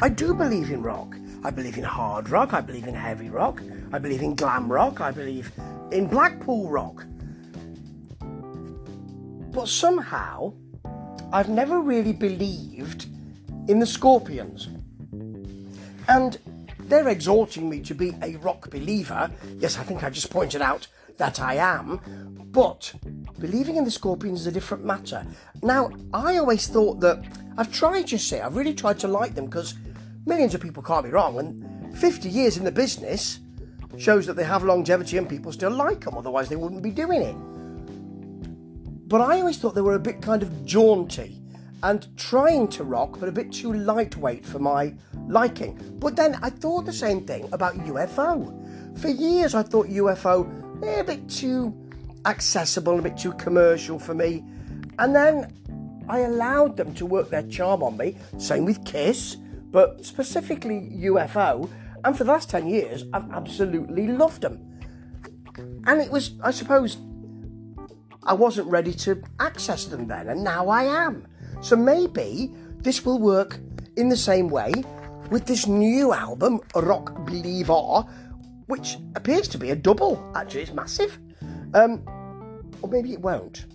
I do believe in rock. I believe in hard rock. I believe in heavy rock. I believe in glam rock. I believe in Blackpool rock. But somehow, I've never really believed in the Scorpions. And they're exhorting me to be a rock believer. Yes, I think I just pointed out that I am. But believing in the Scorpions is a different matter. Now, I always thought that I've tried, you see, I've really tried to like them because millions of people can't be wrong. And 50 years in the business shows that they have longevity and people still like them, otherwise, they wouldn't be doing it. But I always thought they were a bit kind of jaunty and trying to rock, but a bit too lightweight for my liking. But then I thought the same thing about UFO. For years, I thought UFO eh, a bit too accessible, a bit too commercial for me. And then I allowed them to work their charm on me. Same with Kiss, but specifically UFO. And for the last 10 years, I've absolutely loved them. And it was, I suppose, I wasn't ready to access them then, and now I am. So maybe this will work in the same way with this new album, Rock Believer, which appears to be a double. Actually, it's massive. Um, or maybe it won't.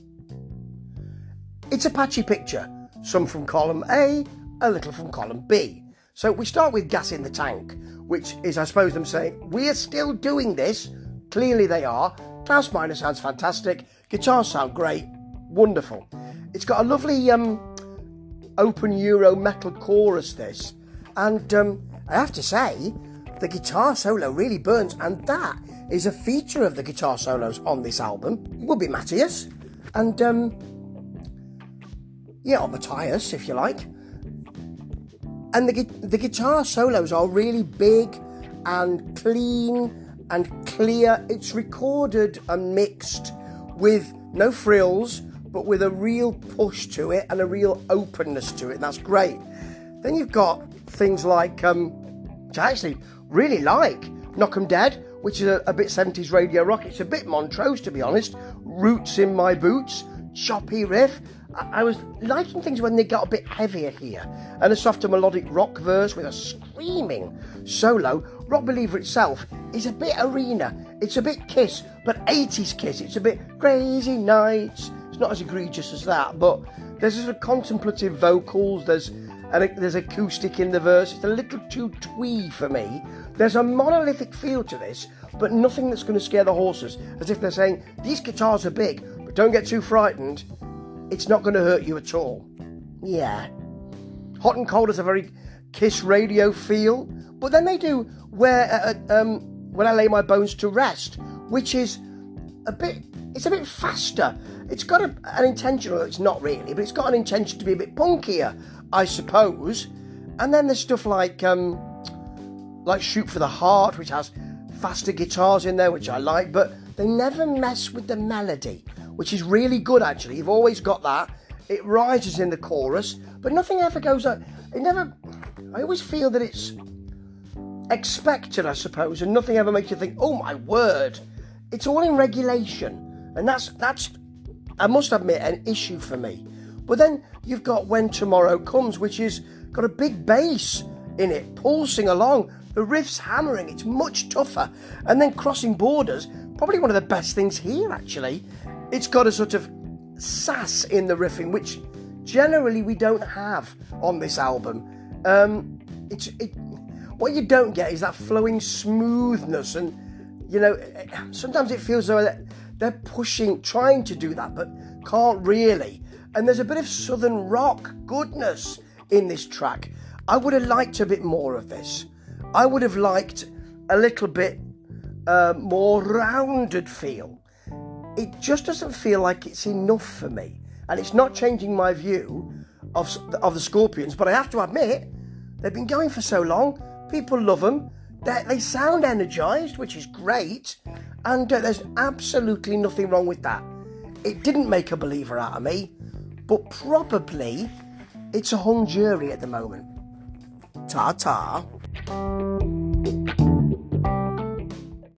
It's a patchy picture, some from column A, a little from column B. So we start with Gas in the Tank, which is, I suppose, them saying, We're still doing this. Clearly they are. Klaus sounds fantastic. Guitars sound great. Wonderful. It's got a lovely um, open Euro metal chorus, this. And um, I have to say, the guitar solo really burns, and that is a feature of the guitar solos on this album. It will be Matthias, and um, yeah, or Matthias, if you like. And the, the guitar solos are really big and clean and clear. It's recorded and mixed with no frills, but with a real push to it and a real openness to it. That's great. Then you've got things like, um, which I actually really like, Knock 'em Dead, which is a, a, bit 70s radio rock. It's a bit Montrose, to be honest. Roots in my boots, choppy riff. I, was liking things when they got a bit heavier here, and a softer melodic rock verse with a screaming solo. Rock Believer itself is a bit arena. It's a bit Kiss, but 80s Kiss. It's a bit crazy nights. It's not as egregious as that, but there's sort of contemplative vocals. There's and there's acoustic in the verse. It's a little too twee for me. There's a monolithic feel to this, but nothing that's going to scare the horses. As if they're saying, these guitars are big, don't get too frightened. It's not going to hurt you at all. Yeah. Hot and Cold has a very Kiss radio feel, but then they do where uh, uh um, when I lay my bones to rest, which is a bit. It's a bit faster. It's got a, an intention, well, it's not really, but it's got an intention to be a bit punkier, I suppose. And then there's stuff like um, like Shoot for the Heart, which has faster guitars in there, which I like, but they never mess with the melody, which is really good actually. You've always got that. It rises in the chorus, but nothing ever goes up. It never. I always feel that it's expected, I suppose, and nothing ever makes you think, "Oh my word!" It's all in regulation, and that's that's. I must admit, an issue for me. But then you've got When Tomorrow Comes, which is got a big bass in it, pulsing along. The riff's hammering, it's much tougher. And then Crossing Borders, probably one of the best things here actually. It's got a sort of sass in the riffing, which generally we don't have on this album. Um, it's it, what you don't get is that flowing smoothness, and you know sometimes it feels though they're pushing, trying to do that, but can't really. And there's a bit of southern rock goodness in this track. I would have liked a bit more of this. I would have liked a little bit uh, more rounded feel. It just doesn't feel like it's enough for me. And it's not changing my view of, of the Scorpions, but I have to admit, they've been going for so long. People love them. They, they sound energized, which is great. And uh, there's absolutely nothing wrong with that. It didn't make a believer out of me but probably it's a hung jury at the moment. Ta ta.